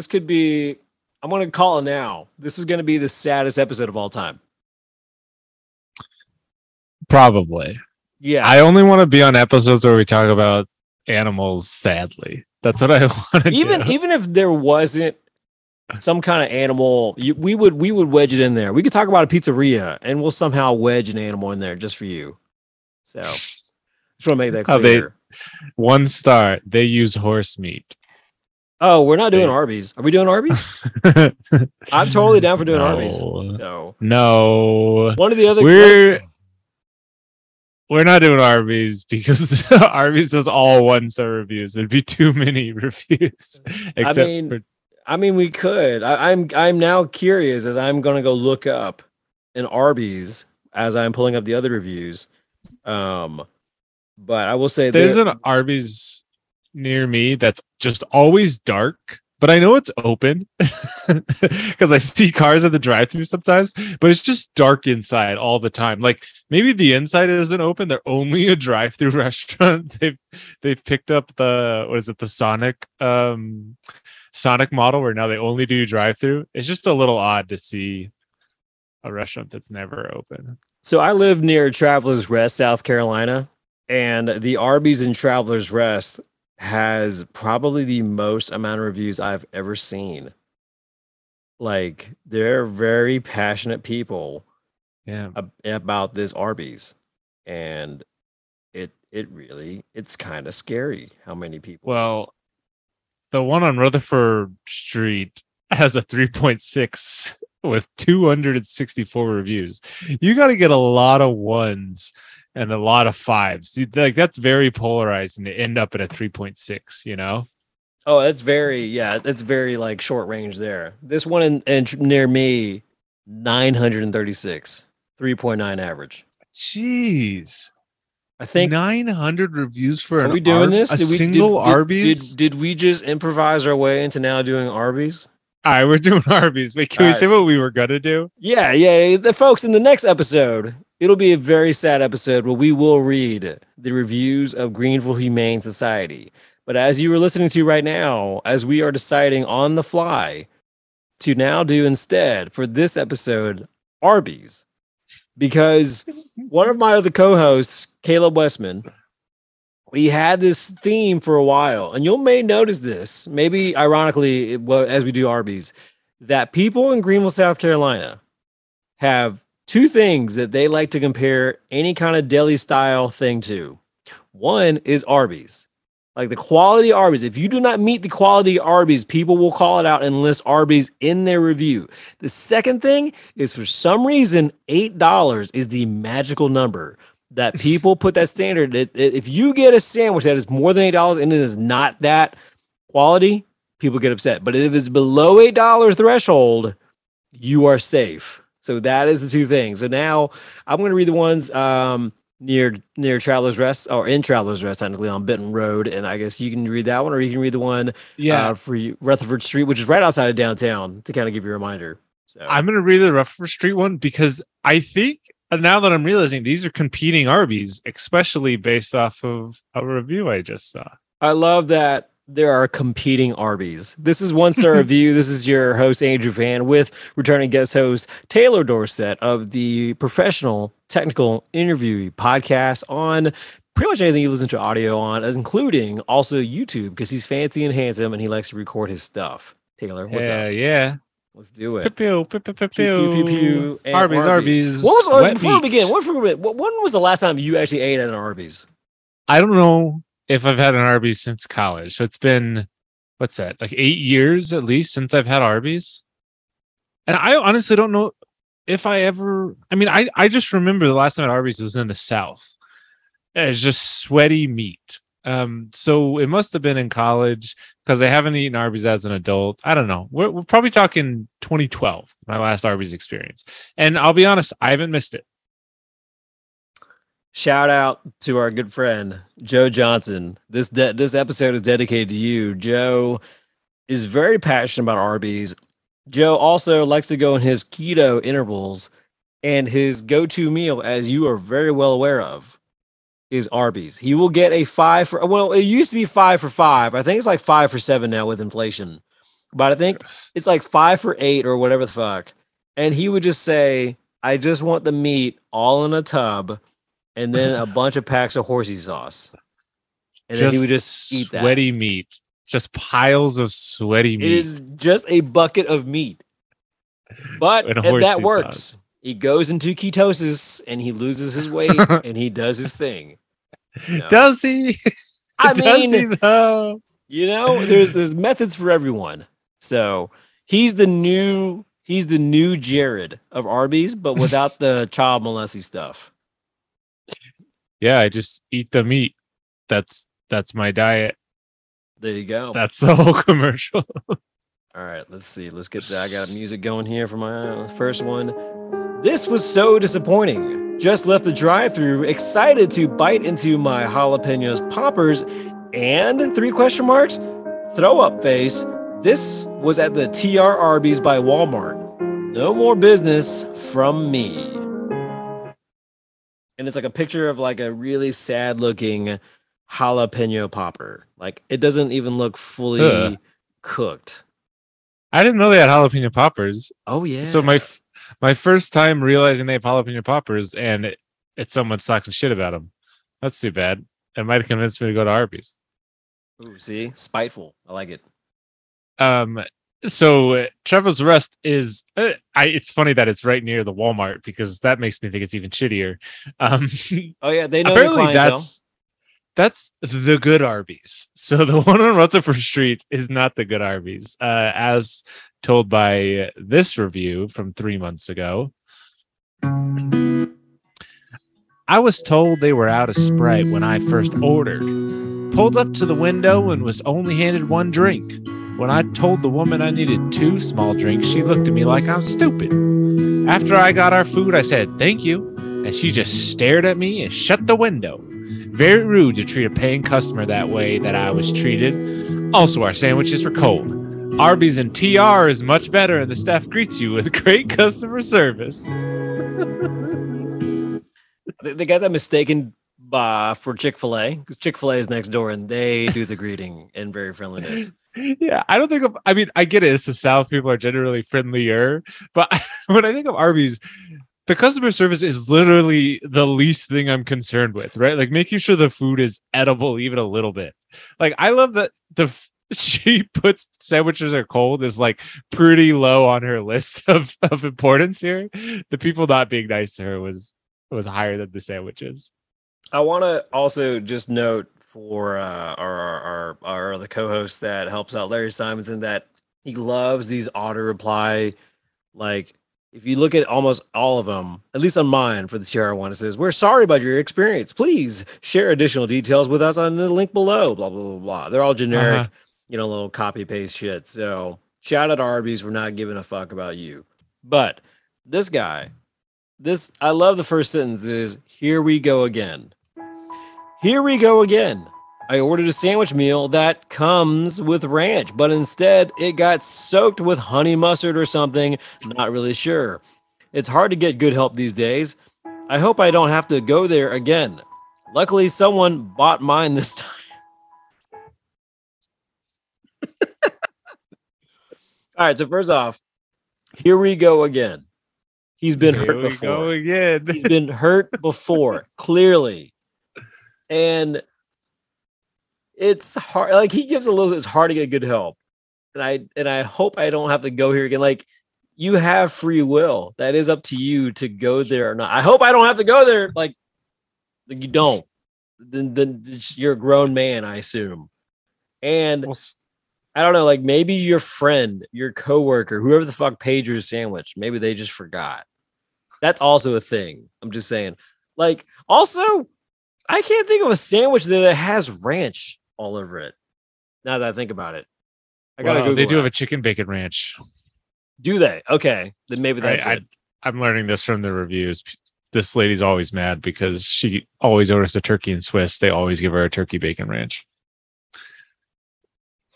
This could be. I'm going to call it now. This is going to be the saddest episode of all time. Probably. Yeah, I only want to be on episodes where we talk about animals sadly. That's what I want to even do. even if there wasn't some kind of animal, you, we would we would wedge it in there. We could talk about a pizzeria, and we'll somehow wedge an animal in there just for you. So, just want to make that Oh, they- clear. One star. They use horse meat. Oh, we're not doing they- Arby's. Are we doing Arby's? I'm totally down for doing Arby's. No. So no. one of the other We're we're not doing Arby's because Arby's does all one star reviews. It'd be too many reviews. Except mean, for I mean, we could. I, I'm I'm now curious as I'm going to go look up an Arby's as I'm pulling up the other reviews. Um, but I will say there's an Arby's near me that's just always dark, but I know it's open because I see cars at the drive-through sometimes, but it's just dark inside all the time. Like maybe the inside isn't open; they're only a drive-through restaurant. They've they've picked up the what is it, the Sonic um Sonic model where now they only do drive-through. It's just a little odd to see a restaurant that's never open. So I live near Travelers Rest, South Carolina, and the Arby's in Travelers Rest has probably the most amount of reviews I've ever seen. Like they're very passionate people Yeah. ab- about this Arby's, and it it really it's kind of scary how many people. Well, the one on Rutherford Street has a 3.6 with 264 reviews. You got to get a lot of ones and a lot of fives. Like that's very polarizing to end up at a 3.6, you know? Oh, that's very yeah, that's very like short range there. This one in, in near me, nine hundred and thirty six, three point nine average. Jeez. I think 900 reviews for Are we doing Ar- this? A Did we, single did, did- Arby's? Did, did, we just improvise our way into now doing Arby's? All right, we're doing Arby's. Wait, can we All right. say what we were gonna do? Yeah, yeah. The folks in the next episode, it'll be a very sad episode where we will read the reviews of Greenville Humane Society. But as you were listening to right now, as we are deciding on the fly to now do instead for this episode, Arby's. Because one of my other co-hosts, Caleb Westman, we had this theme for a while, and you may notice this, maybe ironically, as we do Arby's, that people in Greenville, South Carolina, have two things that they like to compare any kind of deli style thing to. One is Arby's, like the quality Arby's. If you do not meet the quality Arby's, people will call it out and list Arby's in their review. The second thing is for some reason, $8 is the magical number that people put that standard. That if you get a sandwich that is more than $8 and it is not that quality, people get upset. But if it's below $8 threshold, you are safe. So that is the two things. So now I'm going to read the ones um, near near Travelers Rest or in Travelers Rest, technically on Benton Road, and I guess you can read that one, or you can read the one uh, for Rutherford Street, which is right outside of downtown, to kind of give you a reminder. So I'm gonna read the Rutherford Street one because I think Uh, now that I'm realizing these are competing Arby's, especially based off of a review I just saw. I love that there are competing Arby's. This is one star review. This is your host Andrew Van with returning guest host Taylor Dorset of the Professional Technical Interview podcast on pretty much anything you listen to audio on, including also YouTube because he's fancy and handsome and he likes to record his stuff. Taylor, what's yeah, up? yeah. Let's do it. Pew, pew, pew, pew, pew, Pew, pew, pew, pew, and Arby's, Arby's. What was wet before we begin? What, for, what, when was the last time you actually ate at an Arby's? I don't know if I've had an Arby's since college. So it's been what's that? Like eight years at least since I've had Arby's. And I honestly don't know if I ever I mean, I, I just remember the last time at Arby's was in the South. It's just sweaty meat. Um, so it must have been in college because I haven't eaten Arby's as an adult. I don't know. We're, we're probably talking 2012, my last Arby's experience. And I'll be honest, I haven't missed it. Shout out to our good friend Joe Johnson. This de- this episode is dedicated to you. Joe is very passionate about Arby's. Joe also likes to go in his keto intervals, and his go-to meal, as you are very well aware of, is Arby's. He will get a five for well, it used to be five for five. I think it's like five for seven now with inflation. but I think it's like five for eight or whatever the fuck. And he would just say, I just want the meat all in a tub and then a bunch of packs of horsey sauce. And then he would just eat that. sweaty meat. Just piles of sweaty meat. It is just a bucket of meat. But And and that works. sauce. He goes into ketosis and he loses his weight and he does his thing. Does he? I Does mean, he though? you know, there's there's methods for everyone. So he's the new he's the new Jared of Arby's, but without the child molesty stuff. Yeah, I just eat the meat. That's that's my diet. There you go. That's the whole commercial. All right, let's see. Let's get that. I got music going here for my uh, first one. This was so disappointing. Just left the drive-through, excited to bite into my jalapenos poppers, and three question marks, throw up face. This was at the TR Arby's by Walmart. No more business from me. And it's like a picture of like a really sad-looking jalapeno popper. Like it doesn't even look fully Ugh. cooked. I didn't know they had jalapeno poppers. Oh yeah. So my my first time realizing they have jalapeno poppers, and it, it's someone talking shit about them. That's too bad. It might have convinced me to go to Arby's. Ooh, see, spiteful. I like it. Um, so uh, Travelers Rest is. Uh, I. It's funny that it's right near the Walmart because that makes me think it's even shittier. Um, Oh yeah, they know apparently clientele. that's that's the good Arby's. So the one on Rutherford Street is not the good Arby's, uh, as told by this review from three months ago. I was told they were out of Sprite when I first ordered. Pulled up to the window and was only handed one drink. When I told the woman I needed two small drinks, she looked at me like I'm stupid. After I got our food, I said thank you, and she just stared at me and shut the window. Very rude to treat a paying customer that way that I was treated. Also, our sandwiches were cold. Arby's and TR is much better, and the staff greets you with great customer service. They, got that mistaken uh, for Chick Fil A because Chick Fil A is next door and they do the greeting and very friendliness. Yeah, I don't think of. I mean, I get it. It's the South. People are generally friendlier, but when I think of Arby's, the customer service is literally the least thing I'm concerned with. Right, like making sure the food is edible even a little bit. Like I love that the f- she puts sandwiches are cold is like pretty low on her list of of importance here. The people not being nice to her was was higher than the sandwiches. I want to also just note for uh, our, our our other co-host that helps out Larry Simonson that he loves these auto reply. Like if you look at almost all of them, at least on mine for the TR one, it says, "We're sorry about your experience. Please share additional details with us on the link below." Blah blah blah blah. They're all generic, Uh-huh. you know, little copy paste shit. So shout out to Arby's for not giving a fuck about you. But this guy, this I love the first sentence is here we go again. Here we go again. I ordered a sandwich meal that comes with ranch, but instead it got soaked with honey mustard or something. Not really sure. It's hard to get good help these days. I hope I don't have to go there again. Luckily, someone bought mine this time. All right, so first off, here we go again. He's been Here hurt we before go again. he's been hurt before, clearly. And it's hard like he gives a little it's hard to get good help. And I and I hope I don't have to go here again. Like you have free will. That is up to you to go there or not. I hope I don't have to go there. Like, like you don't. Then then you're a grown man, I assume. And Well, I don't know, like maybe your friend, your coworker, whoever the fuck paid your sandwich, maybe they just forgot. That's also a thing. I'm just saying. Like, also, I can't think of a sandwich that has ranch all over it. Now that I think about it, I gotta well, go. They do have a chicken bacon ranch. Do they? Okay, then maybe that's I, it. I'm learning this from the reviews. This lady's always mad because she always orders a turkey and Swiss. They always give her a turkey bacon ranch.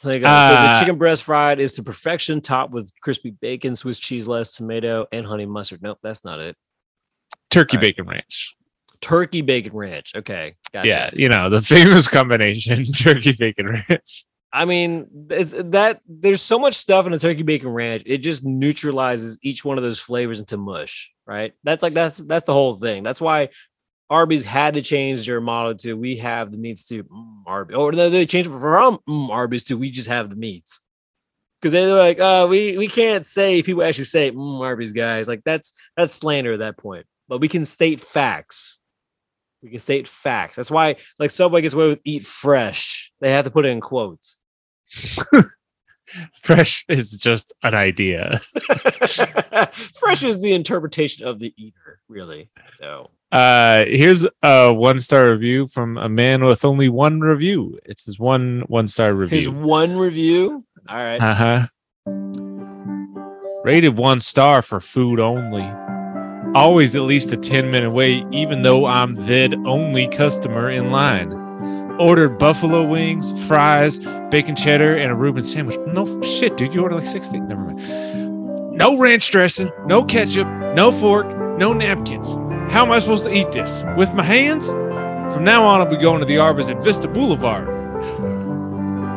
Like, uh, so the uh, chicken breast fried is to perfection, topped with crispy bacon, Swiss cheese, lettuce, tomato, and honey mustard. Nope, that's not it. Turkey right. bacon ranch. Turkey bacon ranch. Okay, gotcha. Yeah, you know the famous combination: turkey bacon ranch. I mean, it's that there's so much stuff in a turkey bacon ranch. It just neutralizes each one of those flavors into mush, right? That's like that's that's the whole thing. That's why Arby's had to change their model to we have the meats to mm, Arby's, or they, they changed it from mm, Arby's to we just have the meats because they're like, uh, we we can't say people actually say mm, Arby's guys like that's that's slander at that point, but we can state facts. We can state facts. That's why like Subway gets away with eat fresh. They have to put it in quotes. Fresh is just an idea. fresh is the interpretation of the eater, really. So Uh, here's a one star review from a man with only one review. It's his one one star review. his one review. All right. Uh huh. Rated one star for food only. Always at least a 10 minute wait, even though I'm the only customer in line. Ordered buffalo wings, fries, bacon cheddar, and a Reuben sandwich. No shit, dude. You ordered like six things. Never mind. No ranch dressing, no ketchup, no fork, no napkins. How am I supposed to eat this? With my hands? From now on, I'll be going to the Arby's at Vista Boulevard.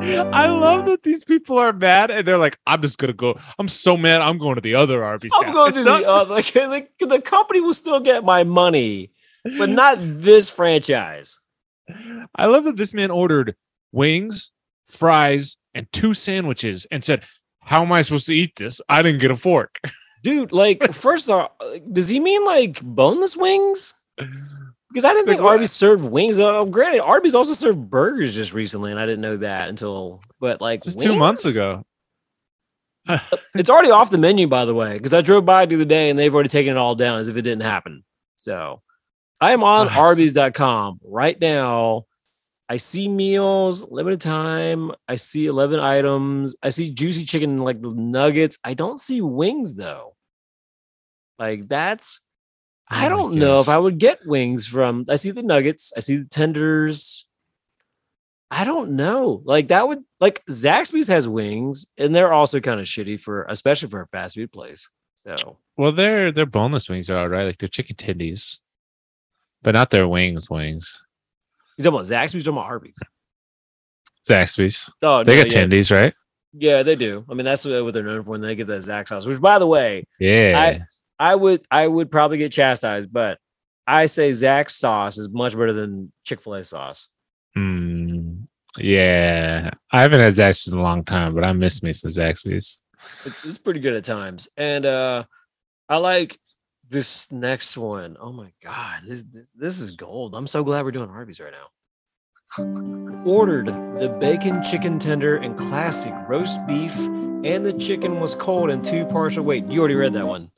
I love that these people are mad and they're like, I'm just gonna go. I'm so mad. I'm going to the other Arby's. I'm now." going It's to not- the other. Like, like the company will still get my money, but not this franchise. I love that this man ordered wings, fries, and two sandwiches and said, How am I supposed to eat this? I didn't get a fork. Dude, like, first off, does he mean like boneless wings? Because I didn't think? Arby's served wings. Uh, granted, Arby's also served burgers just recently, and I didn't know that until, but like, Just two months ago. It's already off the menu, by the way, because I drove by the other day and they've already taken it all down as if it didn't happen. So I am on. Arby's.com right now. I see meals, limited time. I see 11 items. I see juicy chicken, like the nuggets. I don't see wings though. Like that's, Oh my don't know if. I would get wings from. I see the nuggets. I see the tenders. I don't know. Like that would like Zaxby's has wings, and they're also kind of shitty for, especially for a fast food place. So Well, their their boneless wings are all right, like their chicken tendies, but not their wings. Wings. you talking about Zaxby's? Talking about Arby's? Zaxby's. Oh, They no, got yeah. tendies, right? Yeah, they do. I mean, that's what they're known for when they get that Zax sauce. Which, by the way, Yeah. I would I would probably get chastised, but I say Zax sauce is much better than Chick Fil A sauce. Hmm. Yeah. I haven't had Zaxby's in a long time, but I miss me some Zaxby's. It's, it's pretty good at times, and uh I like this next one. Oh my god, this, this this is gold. I'm so glad we're doing Arby's right now. Ordered the bacon chicken tender and classic roast beef, and the chicken was cold and two partial. Wait, you already read that one.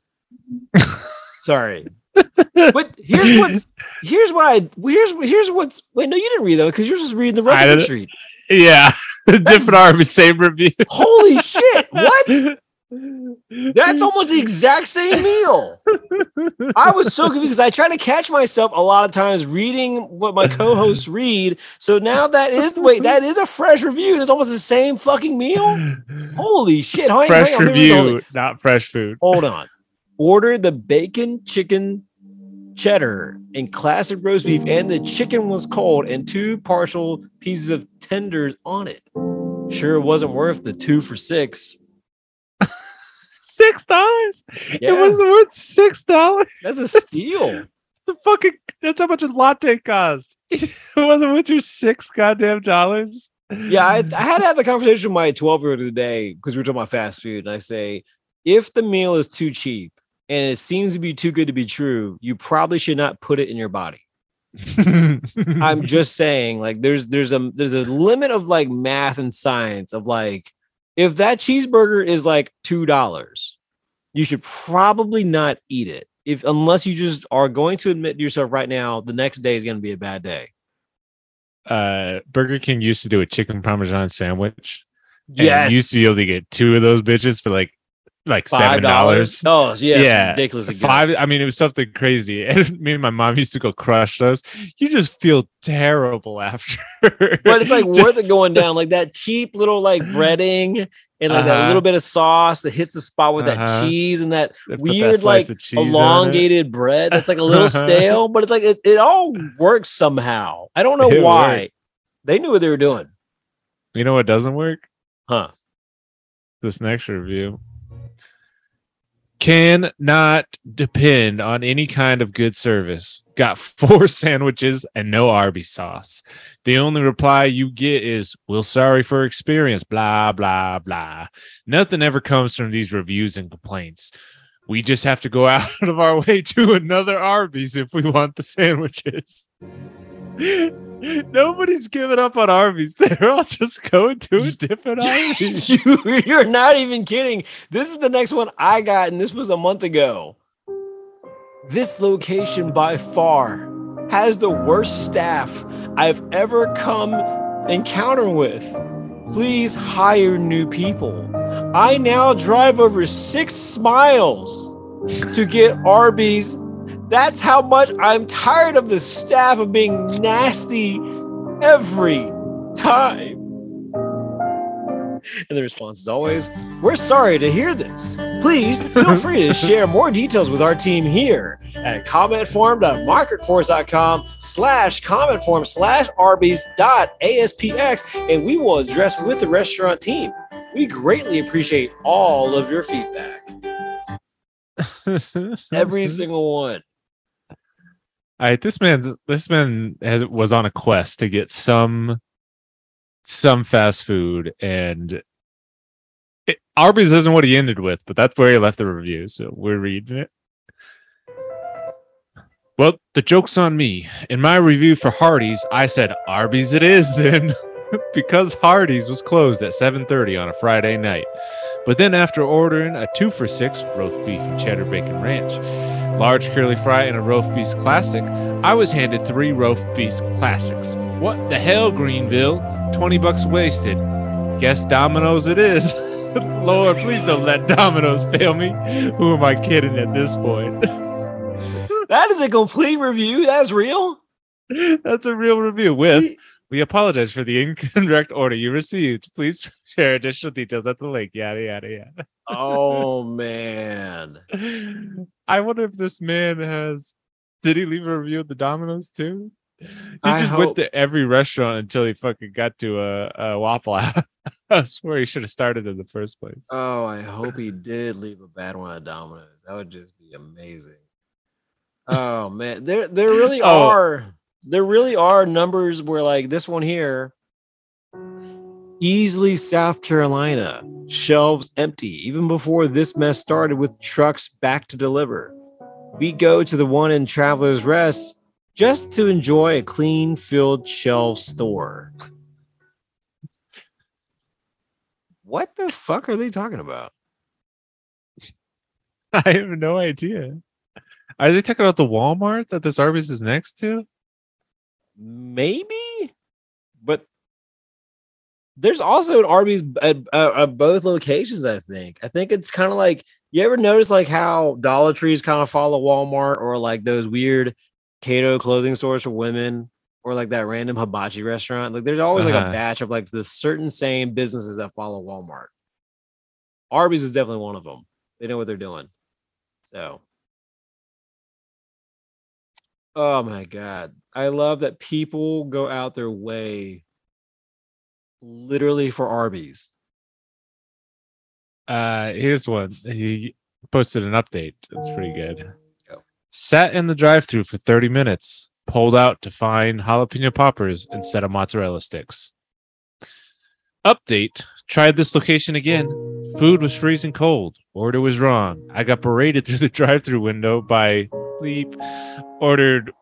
Sorry, but here's what's here's what I here's here's what's wait no you didn't read though because you're just reading the didn't- street. Yeah. Different Arby's, same review. Holy shit! What? That's almost the exact same meal. I was so confused because I try to catch myself a lot of times reading what my co-hosts read. So now that is the wait, that is a fresh review. and It's almost the same fucking meal. Holy shit! Hang, fresh hang on, let me read the whole- review, not fresh food. Hold on. Order the bacon chicken cheddar and classic roast beef, and the chicken was cold and two partial pieces of tenders on it. Sure, it wasn't worth the two for six. Six dollars. Yeah. It wasn't worth six dollars. That's a steal. The fucking that's how much a latte cost. it wasn't worth your six goddamn dollars. yeah, I, I had to have a conversation with my 12 year old today because we were talking about fast food. And I say, if the meal is too cheap and it seems to be too good to be true, you probably should not put it in your body. I'm just saying, like, there's there's a there's a limit of like math and science of like, if that cheeseburger is like two dollars, you should probably not eat it. If unless you just are going to admit to yourself right now, the next day is going to be a bad day. uh Burger King used to do a chicken parmesan sandwich. and Yes, you used to be able to get two of those bitches for like like seven five dollars. Oh, yeah, Yeah, good. Five. I mean, it was something crazy. And me and my mom used to go crush those. You just feel terrible after. but it's like worth it going down like that cheap little like breading and like that Uh-huh. little bit of sauce that hits the spot with that Uh-huh. cheese and that They that weird like of cheese on it. elongated bread that's like a little Uh-huh. stale but it's like it, it all works somehow i don't know It why worked. they knew what they were doing You know what doesn't work? Huh. This next review. Cannot depend on any kind of good service. Got four sandwiches and no Arby's sauce. The only reply you get is, We're sorry for experience, blah, blah, blah. Nothing ever comes from these reviews and complaints. We just have to go out of our way to another Arby's if we want the sandwiches. Nobody's giving up on Arby's. They're all just going to a different Arby's. you, you're not even kidding. This is the next one I got, and this was a month ago. This location by far has the worst staff I've ever come encounter with. Please hire new people. I now drive over six miles to get Arby's that's how much I'm tired of the staff of being nasty every time. And the response is always, We're sorry to hear this. Please feel free to share more details with our team here at commentform.marketforce.com slash commentform slash arby's.aspx and we will address with the restaurant team. We greatly appreciate all of your feedback. Every single one. This man, this man has was on a quest to get some some fast food, and it, Arby's isn't what he ended with, but that's where he left the review. So we're reading it. Well, the joke's on me. In my review for Hardee's, I said Arby's it is then, because Hardee's was closed at 7:30 on a Friday night. But then after ordering a two for six roast beef and cheddar bacon ranch, large curly fry and a roast beef classic, I was handed three roast beef classics. What the hell, Greenville? 20 bucks wasted. Guess Domino's it is. Lord, please don't let Domino's fail me. Who am I kidding at this point? that is a complete review. That's real. That's a real review. With we apologize for the incorrect order you received. Please share additional details at the link. Yada yada yada. Oh man. I wonder if this man has did he leave a review of the Domino's too? He I just hope- went to every restaurant until he fucking got to a, a Waffle House. That's where he should have started in the first place. Oh, I hope he did leave a bad one at Domino's. That would just be amazing. Oh man, there there really Oh. are there really are numbers where like this one here easily South Carolina shelves empty even before this mess started with trucks back to deliver. We go to the one in Travelers Rest just to enjoy a clean filled shelf store. What the fuck are they talking about? I have no idea. Are they talking about the Walmart that this Arby's is next to? Maybe, there's also an Arby's at, uh, at both locations. I think. I think it's kind of like you ever notice like how Dollar Trees kind of follow Walmart or like those weird Cato clothing stores for women or like that random hibachi restaurant. Like there's always like a Uh-huh. batch of like the certain same businesses that follow Walmart. Arby's is definitely one of them. They know what they're doing. So. Oh my god. I love that people go out their way literally for Arby's. Uh, here's one. He posted an update. It's pretty good. Go. Sat in the drive-through for 30 minutes. Pulled out to find jalapeno poppers instead of mozzarella sticks. Update. Tried this location again. Food was freezing cold. Order was wrong. I got berated through the drive-through window by bleep. Ordered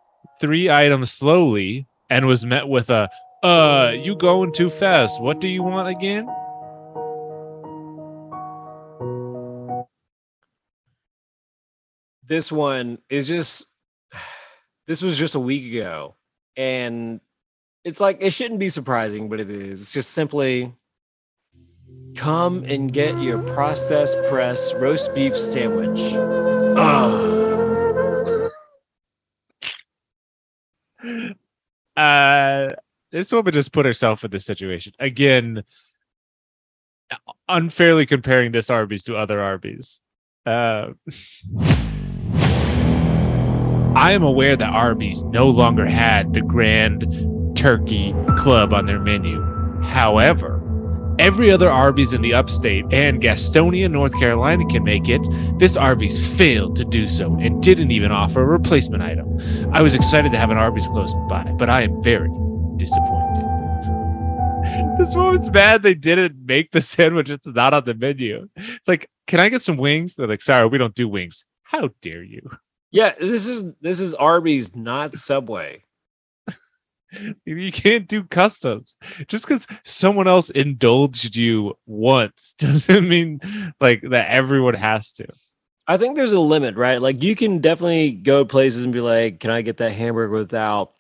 three items slowly and was met with a uh you going too fast. What do you want again? This one is just this was just a week ago. And it's like it shouldn't be surprising, but it is. It's just simply come and get your processed press roast beef sandwich. Ugh. uh this woman just put herself in this situation again unfairly comparing this arby's to other arby's uh i am aware that arby's no longer had the grand turkey club on their menu however Every other Arby's in the upstate and Gastonia, North Carolina can make it. This Arby's failed to do so and didn't even offer a replacement item. I was excited to have an Arby's close by, but I am very disappointed. this moment's bad they didn't make the sandwich. It's not on the menu. It's like, can I get some wings? They're like, sorry, we don't do wings. How dare you? Yeah, this is this is Arby's, not Subway. You can't do customs. Just because someone else indulged you once doesn't mean like that everyone has to. I think there's a limit, right? Like you can definitely go places and be like, "Can I get that hamburger without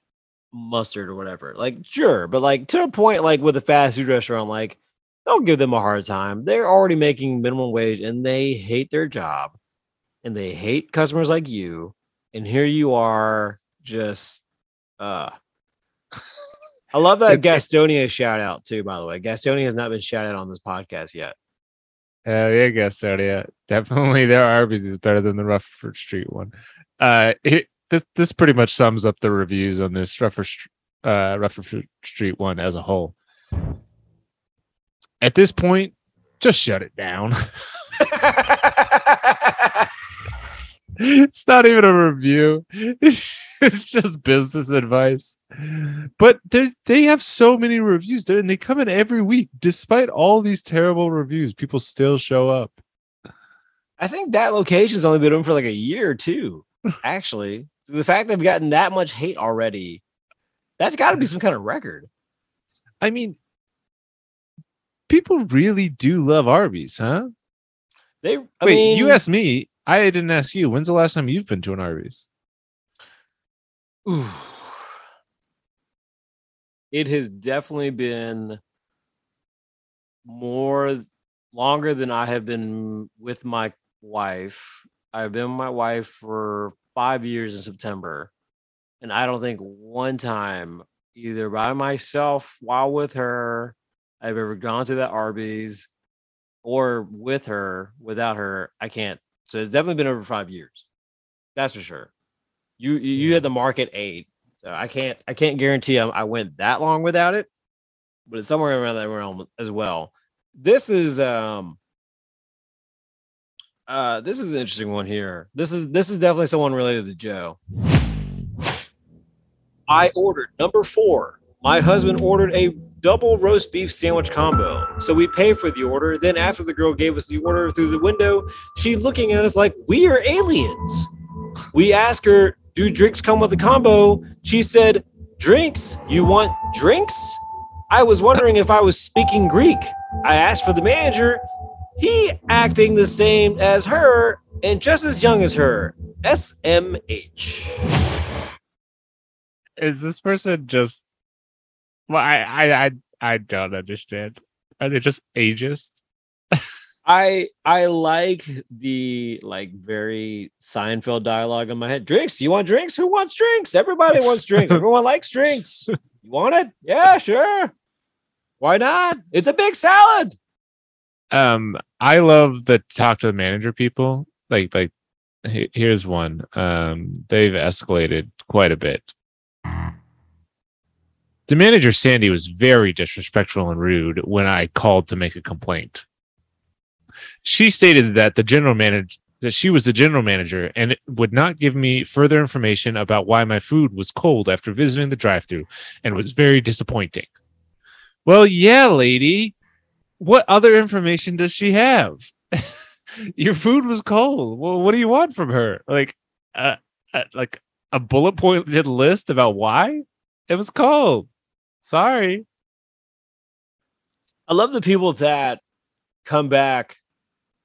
mustard or whatever?" Like, sure, but like to a point, like with a fast food restaurant, like don't give them a hard time. They're already making minimum wage and they hate their job and they hate customers like you. And here you are, just uh I love that Gastonia shout out too, by the way. Gastonia has not been shouted out on this podcast yet. Hell yeah, Gastonia. Definitely their Arby's is better than the Rutherford Street one. Uh it, this this pretty much sums up the reviews on this Rutherford, uh, Street one as a whole. At this point, just shut it down. it's not even a review. It's just business advice. But they they have so many reviews there, and they come in every week. Despite all these terrible reviews, people still show up. I think that location's only been open for like a year or two, actually. The fact they've gotten that much hate already, that's got to be some kind of record. I mean, people really do love Arby's, huh? They, I Wait, mean, you asked me. I didn't ask you. When's the last time you've been to an Arby's? Ooh. It has definitely been more longer than I have been with my wife. I've been with my wife for five years in September. And I don't think one time, either by myself while with her, I've ever gone to the Arby's or with her, without her, I can't. So it's definitely been over five years. That's for sure. You you, you had the market eight, so I can't I can't guarantee I, I went that long without it, but it's somewhere around that realm as well. This is um uh this is an interesting one here. This is this is definitely someone related to Joe. I ordered number four. My husband ordered a double roast beef sandwich combo. So we pay for the order. Then after the girl gave us the order through the window, she looking at us like we are aliens. We ask her, "Do drinks come with the combo?" She said, "Drinks? You want drinks?" I was wondering if I was speaking Greek. I asked for the manager. He acting the same as her and just as young as her. SMH. Is this person just? Well, I I I, I don't understand. Are they just ageist? I I like the like very Seinfeld dialogue in my head. Drinks? You want drinks? Who wants drinks? Everybody wants drinks. Everyone likes drinks. You want it? Yeah, sure. Why not? It's a big salad. Um, I love the talk to the manager people. Like like, he- here's one. Um, they've escalated quite a bit. The manager Sandy was very disrespectful and rude when I called to make a complaint. She stated that the general manager that she was the general manager and would not give me further information about why my food was cold after visiting the drive-through and was very disappointing. Well, yeah, lady. What other information does she have? Your food was cold. Well, what do you want from her? Like, uh, uh, like a bullet pointed list about why it was cold. Sorry. I love the people that come back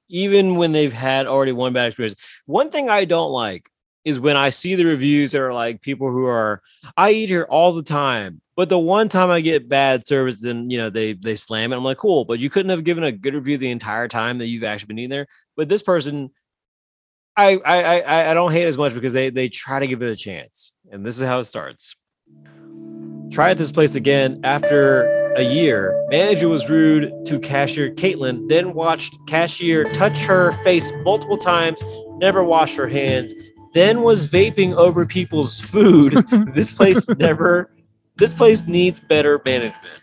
even when they've had already one bad experience. One thing I don't like is when I see the reviews that are like people who are I eat here all the time, but the one time I get bad service, then you know they they slam it. I'm like, cool, but you couldn't have given a good review the entire time that you've actually been eating there. But this person, I I I, I don't hate as much because they they try to give it a chance, and this is how it starts. Tried this place again after a year. Manager was rude to cashier Caitlin, then watched cashier touch her face multiple times, never wash her hands, then was vaping over people's food. this place never, this place needs better management.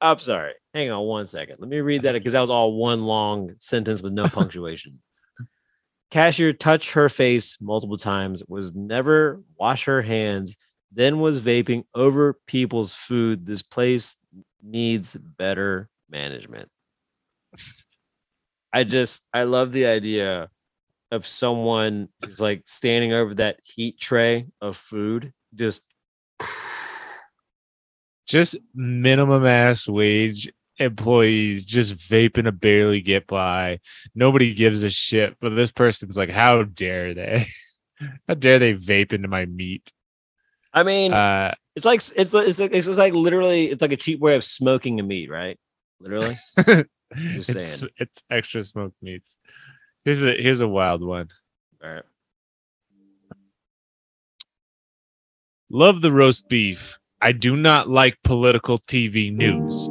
I'm sorry. Hang on one second. Let me read that because that was all one long sentence with no punctuation. Cashier touched her face multiple times, was never wash her hands, then was vaping over people's food. This place needs better management. I just I love the idea of someone who's like standing over that heat tray of food, just just minimum ass wage employees just vaping to barely get by. Nobody gives a shit, but this person's like, how dare they? how dare they vape into my meat? I mean, Uh, it's like it's like- it's like, it's like literally it's like a cheap way of smoking a meat, right? Literally. it's, saying. it's extra smoked meats. Here's a here's a wild one. All right. Love the roast beef. I do not like political TV news.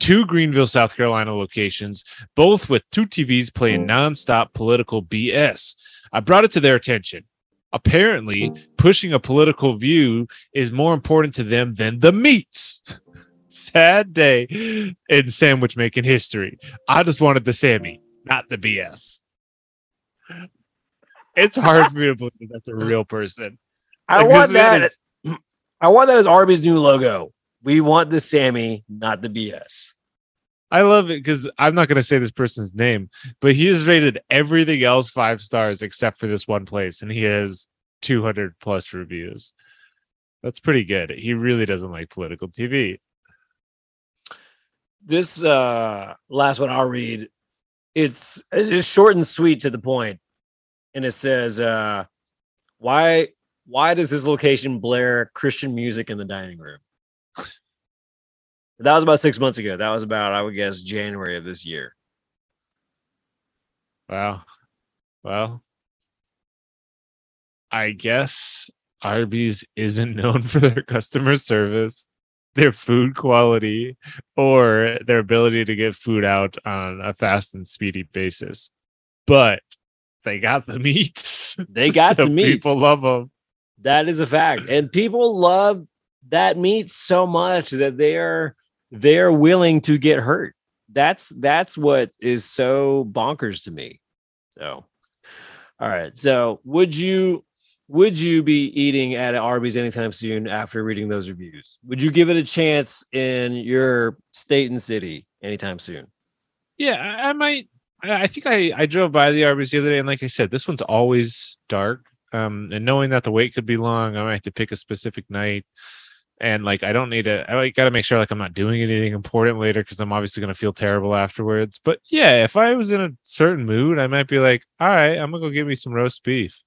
Two Greenville, South Carolina locations, both with two TVs playing nonstop political BS. I brought it to their attention. Apparently, pushing a political view is more important to them than the meats. Sad day in sandwich making history. I just wanted the Sammy, not the BS. It's hard for me to believe that's a real person. I Like, want that. is- I want that as Arby's new logo. We want the Sammy, not the BS. I love it because I'm not going to say this person's name, but he has rated everything else five stars except for this one place, and he has 200 plus reviews. That's pretty good. He really doesn't like political TV. This uh last one I'll read. It's it's just short and sweet to the point. And it says, uh, why why does this location blare Christian music in the dining room? That was about six months ago. That was about, I would guess, January of this year. Wow. Well, I guess Arby's isn't known for their customer service, their food quality, or their ability to get food out on a fast and speedy basis. But they got the meats. They got So the meats. People love them. That is a fact. And people love that meat so much that they're they're willing to get hurt. That's that's what is so bonkers to me. So all right. So would you would you be eating at Arby's anytime soon after reading those reviews? Would you give it a chance in your state and city anytime soon? Yeah, I, I might. I think I I drove by the Arby's the other day, and like I said, this one's always dark. Um, and knowing that the wait could be long, I might have to pick a specific night. And like, I don't need to. I got to make sure like I'm not doing anything important later because I'm obviously gonna feel terrible afterwards. But yeah, if I was in a certain mood, I might be like, all right, I'm gonna go get me some roast beef.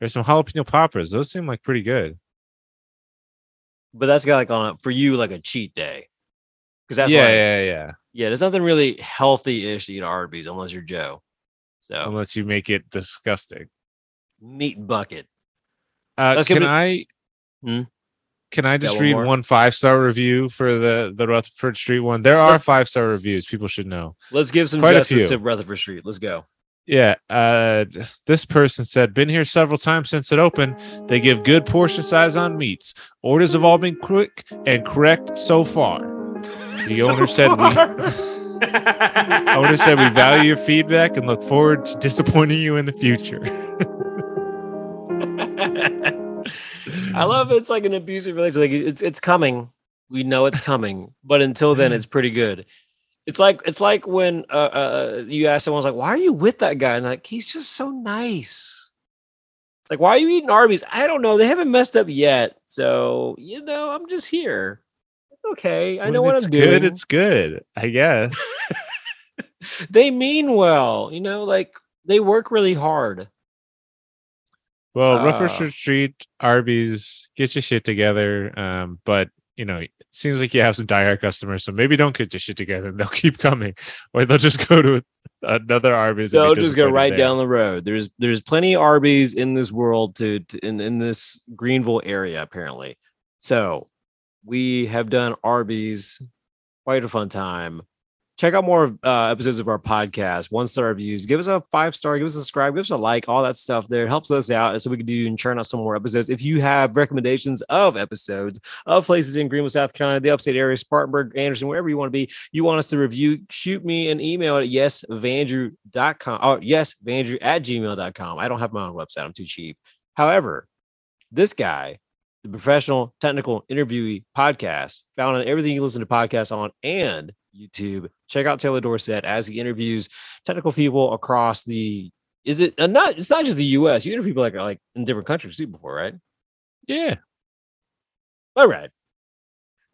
or some jalapeno poppers. Those seem like pretty good. But that's got like on a, for you like a cheat day. Because that's yeah, like, yeah, yeah. Yeah, there's nothing really healthy-ish to eat at Arby's unless you're Joe. So Unless you make it disgusting. meat bucket. Uh, Let's can I? Hmm? Can I just one read more? one five star review for the the Rutherford Street one? There are five star reviews. People should know. Let's give some Quite justice to Rutherford Street. Let's go. Yeah. Uh, this person said, "Been here several times since it opened. They give good portion size on meats. Orders have all been quick and correct so far. The owner said we- Owner said we value your feedback and look forward to disappointing you in the future." I love it's like an abusive relationship. Like it's it's coming. We know it's coming, but until then, it's pretty good. It's like it's like when uh, uh, you ask someone's like, "Why are you with that guy?" And like, "He's just so nice." It's like, "Why are you eating Arby's?" I don't know. They haven't messed up yet, so you know, I'm just here. It's okay. I know what I'm good. doing. It's good. I guess. they mean well, you know, like they work really hard. Well, Uh, Rutherford Street, Arby's, get your shit together. Um, but you know, it seems like you have some diehard customers, so maybe don't get your shit together and they'll keep coming, or they'll just go to another Arby's. They'll just go right there. down the road. There's there's plenty of Arby's in this world to, to in, in this Greenville area, apparently. So we have done Arby's quite a fun time. check out more uh, episodes of our podcast, one star reviews. Give us a five star, give us a subscribe, give us a like, all that stuff there. It helps us out so we can do and churn out some more episodes. If you have recommendations of episodes of places in Greenville, South Carolina, the upstate area, Spartanburg, Anderson, wherever you want to be, you want us to review, shoot me an email at yesvandrew.com or oh, yesvandrew at gmail.com. I don't have my own website, I'm too cheap. However, this guy, the professional technical interviewee podcast, found on everything you listen to podcasts on and YouTube. Check out Taylor Dorsett as he interviews technical people across the. Is it uh, not? It's not just the U.S. You interview people like like in different countries too before, right? Yeah. All right.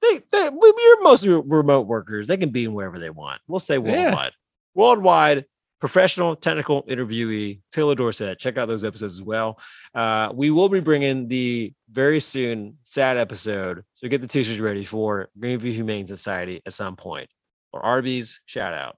They, they we're mostly remote workers. They can be in wherever they want. We'll say worldwide. Yeah. Worldwide professional technical interviewee Taylor Dorsett. Check out those episodes as well. Uh, we will be bringing the very soon sad episode. So get the t-shirts ready for Greenville Humane Society at some point or Arby's shout out.